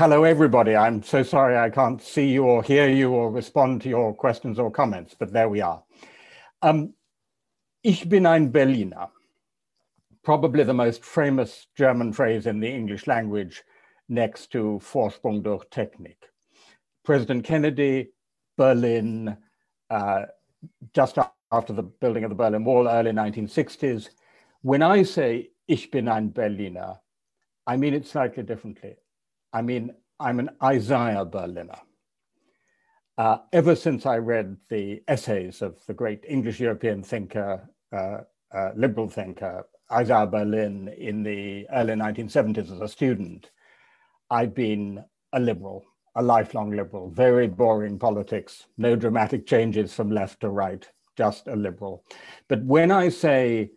hello, everybody. I'm so sorry I can't see you or hear you or respond to your questions or comments, but there we are. Um, ich bin ein Berliner, probably the most famous German phrase in the English language next to Vorsprung durch Technik. President Kennedy, Berlin, uh, just after the building of the Berlin Wall, early 1960s. When I say Ich bin ein Berliner, I mean it slightly differently. I mean, I'm an Isaiah Berliner. Uh, ever since I read the essays of the great English European thinker, uh, uh, liberal thinker, Isaiah Berlin in the early 1970s as a student, I've been a liberal, a lifelong liberal, very boring politics, no dramatic changes from left to right, just a liberal. But when I say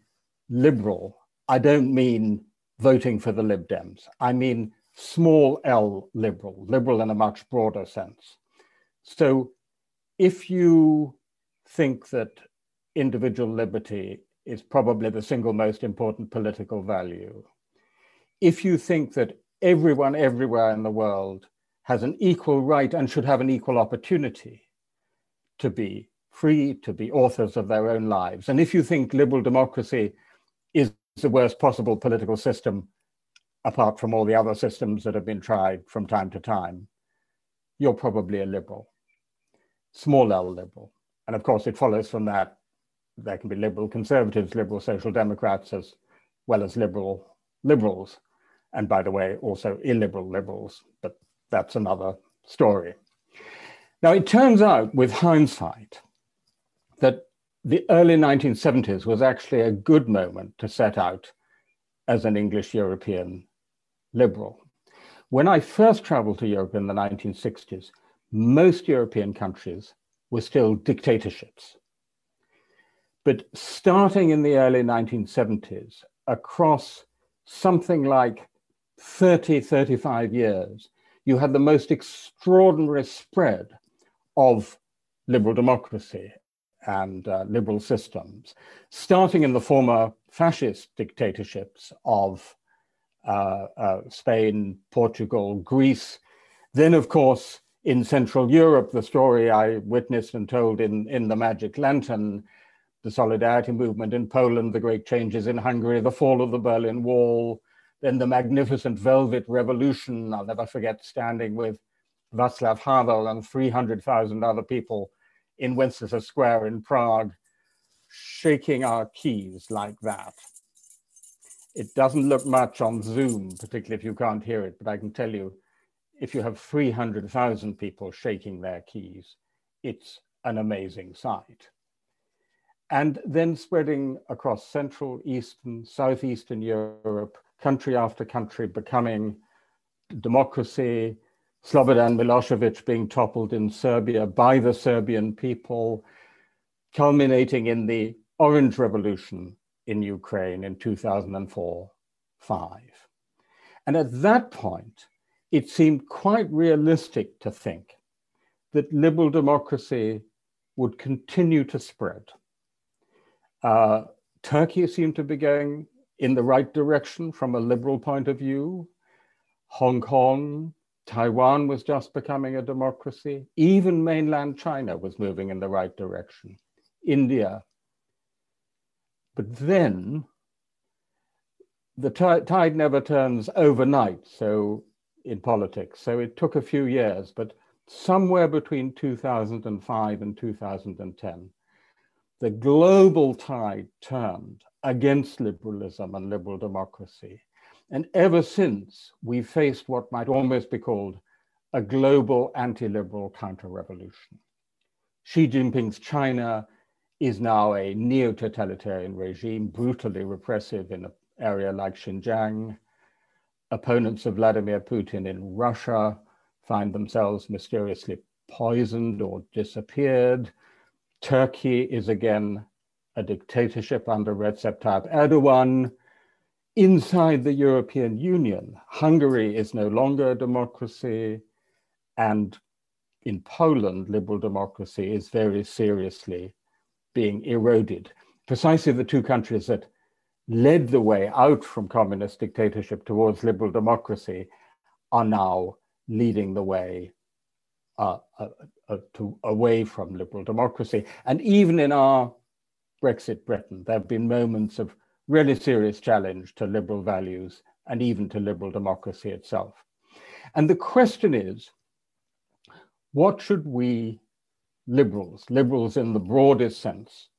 liberal, I don't mean voting for the Lib Dems. I mean small l liberal, liberal in a much broader sense. So if you think that individual liberty is probably the single most important political value, if you think that everyone everywhere in the world has an equal right and should have an equal opportunity to be free, to be authors of their own lives, and if you think liberal democracy is the worst possible political system apart from all the other systems that have been tried from time to time, you're probably a liberal, small l liberal. And of course, it follows from that there can be liberal conservatives, liberal social democrats, as well as liberal liberals. And by the way, also illiberal liberals, but that's another story. Now, it turns out with hindsight that the early 1970s was actually a good moment to set out as an English European liberal. When I first traveled to Europe in the 1960s, most European countries were still dictatorships. But starting in the early 1970s, across something like 30, 35 years, you had the most extraordinary spread of liberal democracy and uh, liberal systems, starting in the former fascist dictatorships of Uh, uh, Spain, Portugal, Greece. Then, of course, in Central Europe, the story I witnessed and told in, in The Magic Lantern, the Solidarity Movement in Poland, the great changes in Hungary, the fall of the Berlin Wall, then the magnificent Velvet Revolution. I'll never forget standing with Václav Havel and 300,000 other people in Wenceslas Square in Prague, shaking our keys like that. It doesn't look much on Zoom, particularly if you can't hear it, but I can tell you, if you have 300,000 people shaking their keys, it's an amazing sight. And then spreading across Central, Eastern, Southeastern Europe, country after country becoming democracy, Slobodan Milosevic being toppled in Serbia by the Serbian people, culminating in the Orange Revolution in Ukraine in 2004 5. And at that point, it seemed quite realistic to think that liberal democracy would continue to spread. Uh, Turkey seemed to be going in the right direction from a liberal point of view. Hong Kong, Taiwan was just becoming a democracy. Even mainland China was moving in the right direction. India, but then the tide never turns overnight, so in politics. So it took a few years, but somewhere between 2005 and 2010, the global tide turned against liberalism and liberal democracy. And ever since, we've faced what might almost be called a global anti-liberal counter-revolution. Xi Jinping's China is now a neo-totalitarian regime, brutally repressive in an area like Xinjiang. Opponents of Vladimir Putin in Russia find themselves mysteriously poisoned or disappeared. Turkey is again a dictatorship under Recep Tayyip Erdogan. Inside the European Union, Hungary is no longer a democracy. And in Poland, liberal democracy is very seriously being eroded. Precisely the two countries that led the way out from communist dictatorship towards liberal democracy are now leading the way uh, uh, uh, to, away from liberal democracy. And even in our Brexit Britain, there have been moments of really serious challenge to liberal values and even to liberal democracy itself. And the question is, what should we liberals, liberals in the broadest sense,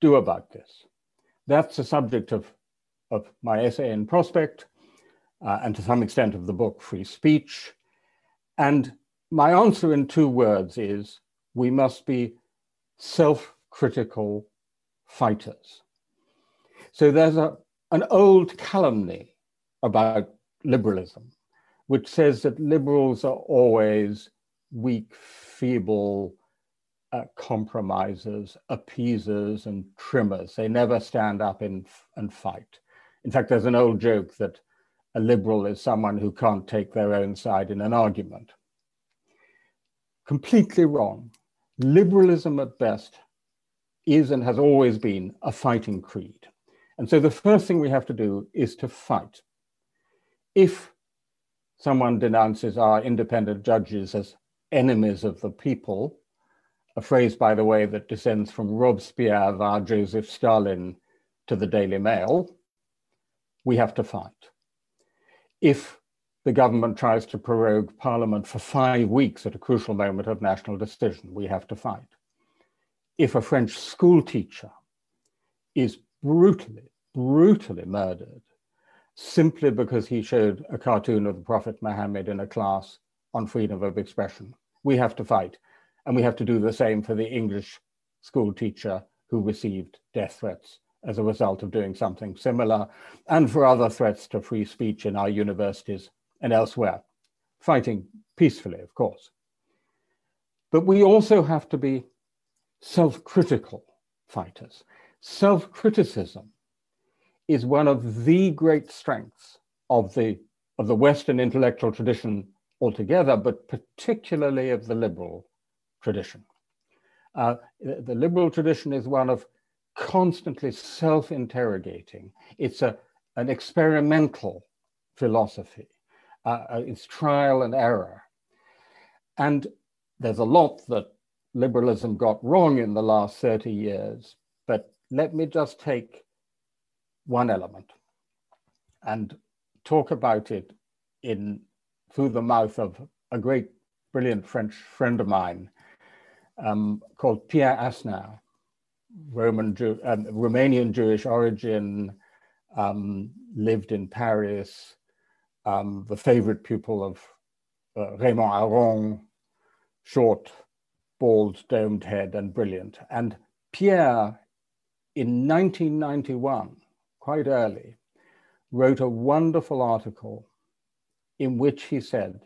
do about this? That's the subject of, of my essay in Prospect, uh, and to some extent of the book Free Speech. And my answer in two words is we must be self critical fighters. So there's a, an old calumny about liberalism, which says that liberals are always weak, feeble uh, compromisers, appeasers, and trimmers. They never stand up in, and fight. In fact, there's an old joke that a liberal is someone who can't take their own side in an argument. Completely wrong. Liberalism at best is and has always been a fighting creed. And so the first thing we have to do is to fight. If someone denounces our independent judges as enemies of the people, a phrase, by the way, that descends from Robespierre via ah, Joseph Stalin to the Daily Mail, we have to fight. If the government tries to prorogue parliament for five weeks at a crucial moment of national decision, we have to fight. If a French school teacher is brutally, brutally murdered simply because he showed a cartoon of the Prophet Muhammad in a class on freedom of expression. We have to fight. And we have to do the same for the English school teacher who received death threats as a result of doing something similar, and for other threats to free speech in our universities and elsewhere, fighting peacefully, of course. But we also have to be self critical fighters. Self criticism is one of the great strengths of the, of the Western intellectual tradition altogether, but particularly of the liberal tradition. Uh, the liberal tradition is one of constantly self interrogating, it's a, an experimental philosophy, uh, uh, it's trial and error. And there's a lot that liberalism got wrong in the last 30 years, but let me just take one element and talk about it in through the mouth of a great, brilliant French friend of mine um, called Pierre Hassner, Roman Jew, um, Romanian Jewish origin, um, lived in Paris, um, the favorite pupil of uh, Raymond Aron, short, bald, domed head, and brilliant. And Pierre, in 1991, quite early, wrote a wonderful article in which he said,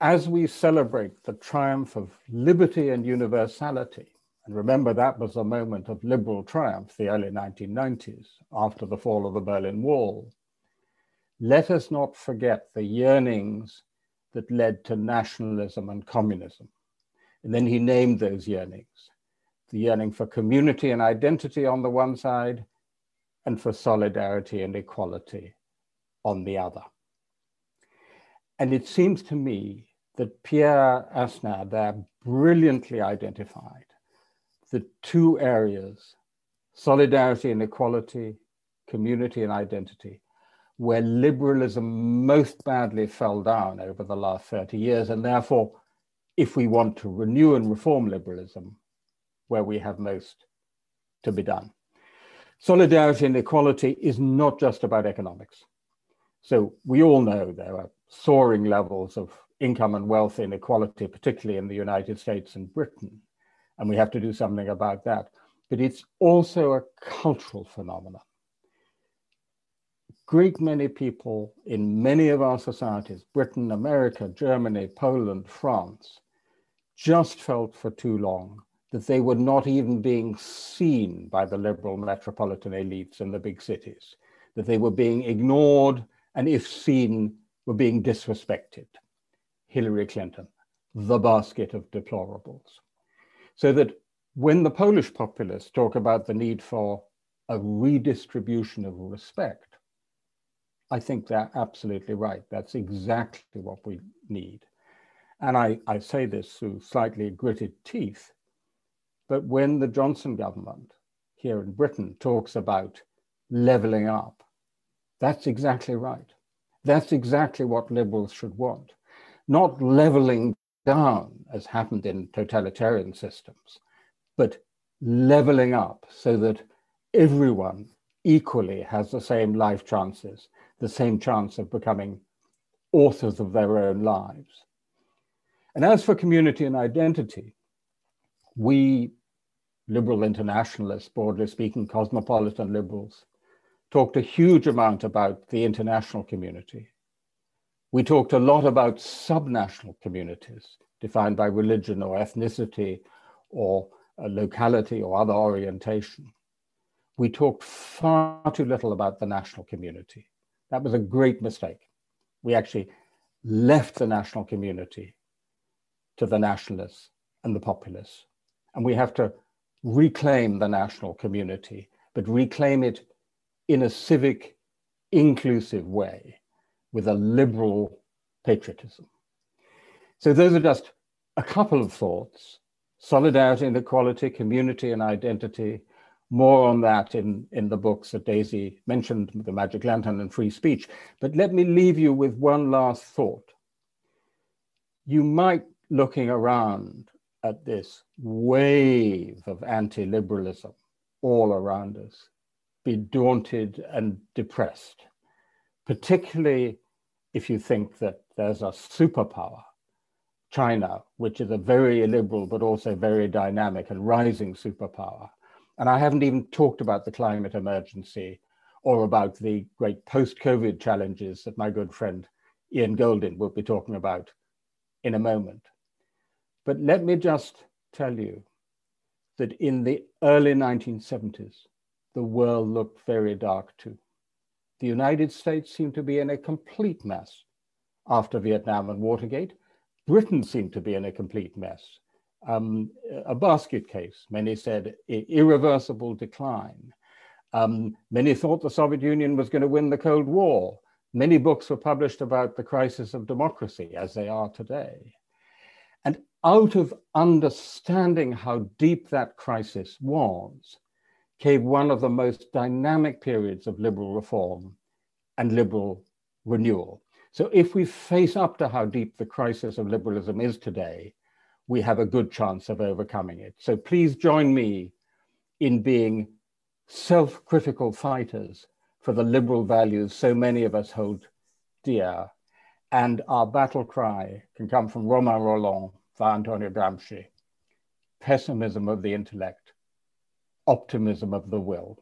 as we celebrate the triumph of liberty and universality, and remember that was a moment of liberal triumph, the early 1990s, after the fall of the Berlin Wall, let us not forget the yearnings that led to nationalism and communism. And then he named those yearnings the yearning for community and identity on the one side, and for solidarity and equality on the other. And it seems to me that Pierre Hassner there brilliantly identified the two areas, solidarity and equality, community and identity, where liberalism most badly fell down over the last 30 years. And therefore, if we want to renew and reform liberalism, where we have most to be done. Solidarity and equality is not just about economics. So we all know there are soaring levels of income and wealth inequality, particularly in the United States and Britain, and we have to do something about that. But it's also a cultural phenomenon. Great many people in many of our societies, Britain, America, Germany, Poland, France, just felt for too long that they were not even being seen by the liberal metropolitan elites in the big cities, that they were being ignored, and if seen, were being disrespected. Hillary Clinton, the basket of deplorables. So that when the Polish populists talk about the need for a redistribution of respect, I think they're absolutely right. That's exactly what we need. And I, I say this through slightly gritted teeth, but when the Johnson government here in Britain talks about leveling up, that's exactly right. That's exactly what liberals should want. Not leveling down, as happened in totalitarian systems, but leveling up so that everyone equally has the same life chances, the same chance of becoming authors of their own lives. And as for community and identity, we liberal internationalists, broadly speaking, cosmopolitan liberals, talked a huge amount about the international community. We talked a lot about subnational communities defined by religion or ethnicity or uh, locality or other orientation. We talked far too little about the national community. That was a great mistake. We actually left the national community to the nationalists and the populists. And we have to reclaim the national community, but reclaim it in a civic, inclusive way with a liberal patriotism. So those are just a couple of thoughts. Solidarity and equality, community and identity. More on that in, in the books that Daisy mentioned, The Magic Lantern and Free Speech. But let me leave you with one last thought. You might, looking around at this wave of anti-liberalism all around us, be daunted and depressed, particularly if you think that there's a superpower China, which is a very illiberal but also very dynamic and rising superpower. And I haven't even talked about the climate emergency or about the great post-COVID challenges that my good friend Ian Goldin will be talking about in a moment. But let me just tell you that in the early 1970s, the world looked very dark too. The United States seemed to be in a complete mess after Vietnam and Watergate, Britain seemed to be in a complete mess. Um, a basket case, many said irreversible decline. Um, many thought the Soviet Union was going to win the Cold War. Many books were published about the crisis of democracy as they are today. And out of understanding how deep that crisis was, came one of the most dynamic periods of liberal reform and liberal renewal. So if we face up to how deep the crisis of liberalism is today, we have a good chance of overcoming it. So please join me in being self-critical fighters for the liberal values so many of us hold dear. And our battle cry can come from Romain Rolland for Antonio Gramsci, pessimism of the intellect, optimism of the will.